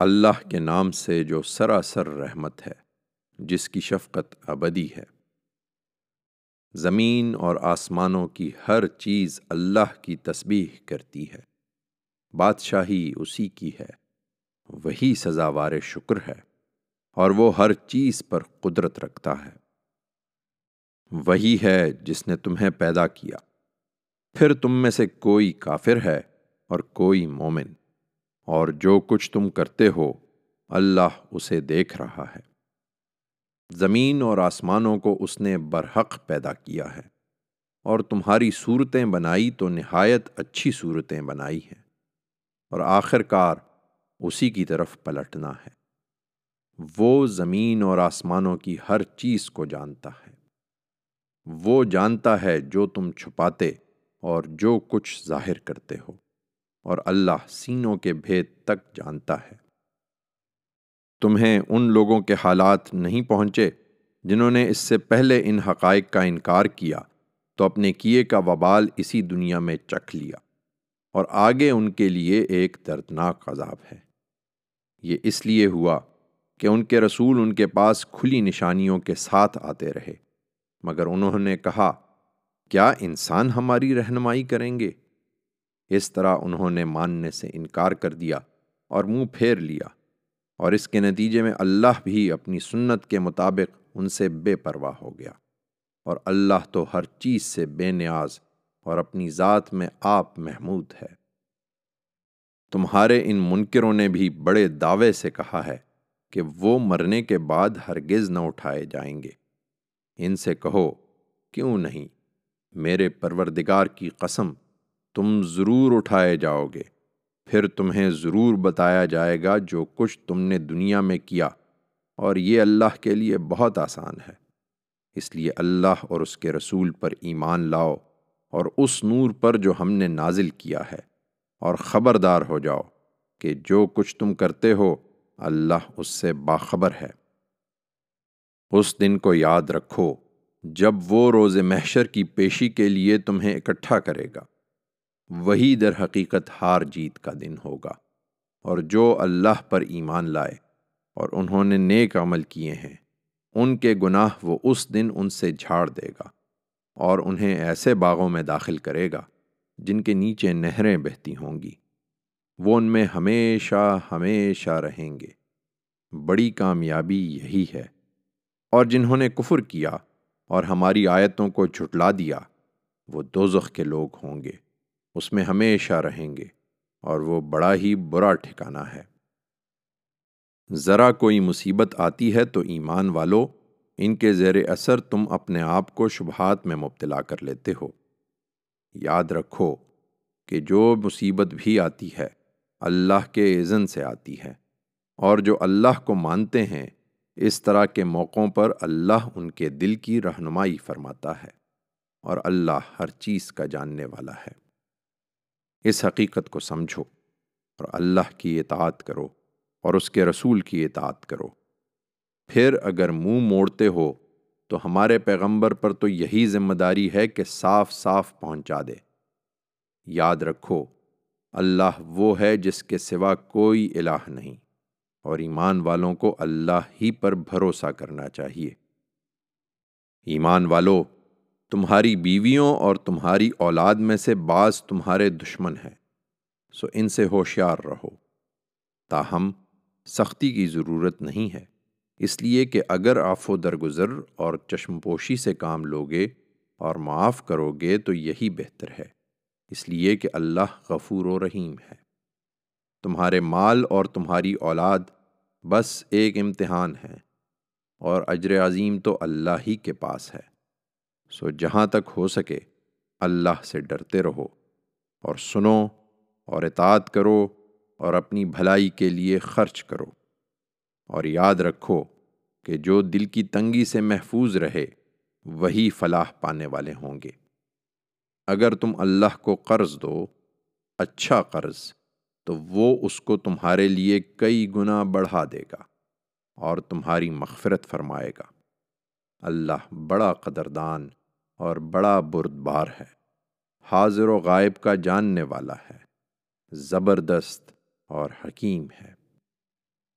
اللہ کے نام سے جو سراسر رحمت ہے، جس کی شفقت ابدی ہے۔ زمین اور آسمانوں کی ہر چیز اللہ کی تسبیح کرتی ہے۔ بادشاہی اسی کی ہے، وہی سزاوار شکر ہے، اور وہ ہر چیز پر قدرت رکھتا ہے۔ وہی ہے جس نے تمہیں پیدا کیا۔ پھر تم میں سے کوئی کافر ہے اور کوئی مومن۔ اور جو کچھ تم کرتے ہو، اللہ اسے دیکھ رہا ہے۔ زمین اور آسمانوں کو اس نے برحق پیدا کیا ہے۔ اور تمہاری صورتیں بنائی تو نہایت اچھی صورتیں بنائی ہیں۔ اور آخر کار اسی کی طرف پلٹنا ہے۔ وہ زمین اور آسمانوں کی ہر چیز کو جانتا ہے۔ وہ جانتا ہے جو تم چھپاتے اور جو کچھ ظاہر کرتے ہو۔ اور اللہ سینوں کے بھید تک جانتا ہے۔ تمہیں ان لوگوں کے حالات نہیں پہنچے جنہوں نے اس سے پہلے ان حقائق کا انکار کیا، تو اپنے کیے کا وبال اسی دنیا میں چکھ لیا، اور آگے ان کے لیے ایک دردناک عذاب ہے۔ یہ اس لیے ہوا کہ ان کے رسول ان کے پاس کھلی نشانیوں کے ساتھ آتے رہے، مگر انہوں نے کہا، کیا انسان ہماری رہنمائی کریں گے؟ اس طرح انہوں نے ماننے سے انکار کر دیا اور منہ پھیر لیا اور اس کے نتیجے میں اللہ بھی اپنی سنت کے مطابق ان سے بے پرواہ ہو گیا اور اللہ تو ہر چیز سے بے نیاز اور اپنی ذات میں آپ محمود ہے۔ تمہارے ان منکروں نے بھی بڑے دعوے سے کہا ہے کہ وہ مرنے کے بعد ہرگز نہ اٹھائے جائیں گے۔ ان سے کہو، کیوں نہیں؟ میرے پروردگار کی قسم تم ضرور اٹھائے جاؤ گے۔ پھر تمہیں ضرور بتایا جائے گا جو کچھ تم نے دنیا میں کیا، اور یہ اللہ کے لیے بہت آسان ہے۔ اس لیے اللہ اور اس کے رسول پر ایمان لاؤ اور اس نور پر جو ہم نے نازل کیا ہے، اور خبردار ہو جاؤ کہ جو کچھ تم کرتے ہو، اللہ اس سے باخبر ہے۔ اس دن کو یاد رکھو، جب وہ روز محشر کی پیشی کے لیے تمہیں اکٹھا کرے گا۔ وہی در حقیقت ہار جیت کا دن ہوگا۔ اور جو اللہ پر ایمان لائے اور انہوں نے نیک عمل کیے ہیں، ان کے گناہ وہ اس دن ان سے جھاڑ دے گا اور انہیں ایسے باغوں میں داخل کرے گا جن کے نیچے نہریں بہتی ہوں گی۔ وہ ان میں ہمیشہ ہمیشہ رہیں گے۔ بڑی کامیابی یہی ہے۔ اور جنہوں نے کفر کیا اور ہماری آیتوں کو جھٹلا دیا، وہ دوزخ کے لوگ ہوں گے۔ اس میں ہمیشہ رہیں گے اور وہ بڑا ہی برا ٹھکانہ ہے۔ ذرا کوئی مصیبت آتی ہے تو ایمان والو، ان کے زیر اثر تم اپنے آپ کو شبہات میں مبتلا کر لیتے ہو۔ یاد رکھو کہ جو مصیبت بھی آتی ہے، اللہ کے اذن سے آتی ہے، اور جو اللہ کو مانتے ہیں، اس طرح کے موقعوں پر اللہ ان کے دل کی رہنمائی فرماتا ہے، اور اللہ ہر چیز کا جاننے والا ہے۔ اس حقیقت کو سمجھو اور اللہ کی اطاعت کرو اور اس کے رسول کی اطاعت کرو۔ پھر اگر منہ موڑتے ہو تو ہمارے پیغمبر پر تو یہی ذمہ داری ہے کہ صاف صاف پہنچا دے۔ یاد رکھو، اللہ وہ ہے جس کے سوا کوئی الہ نہیں اور ایمان والوں کو اللہ ہی پر بھروسہ کرنا چاہیے۔ ایمان والو تمہاری بیویوں اور تمہاری اولاد میں سے بعض تمہارے دشمن ہیں، سو ان سے ہوشیار رہو۔ تاہم، سختی کی ضرورت نہیں ہے۔ اس لیے کہ اگر آف و درگزر اور چشم پوشی سے کام لوگے اور معاف کرو گے تو یہی بہتر ہے۔ اس لیے کہ اللہ غفور و رحیم ہے۔ تمہارے مال اور تمہاری اولاد بس ایک امتحان ہے اور اجر عظیم تو اللہ ہی کے پاس ہے۔ سو جہاں تک ہو سکے، اللہ سے ڈرتے رہو اور سنو اور اطاعت کرو اور اپنی بھلائی کے لیے خرچ کرو۔ اور یاد رکھو کہ جو دل کی تنگی سے محفوظ رہے، وہی فلاح پانے والے ہوں گے۔ اگر تم اللہ کو قرض دو اچھا قرض، تو وہ اس کو تمہارے لیے کئی گنا بڑھا دے گا اور تمہاری مغفرت فرمائے گا۔ اللہ بڑا قدردان اور بڑا بردبار ہے۔ حاضر و غائب کا جاننے والا ہے۔ زبردست اور حکیم ہے۔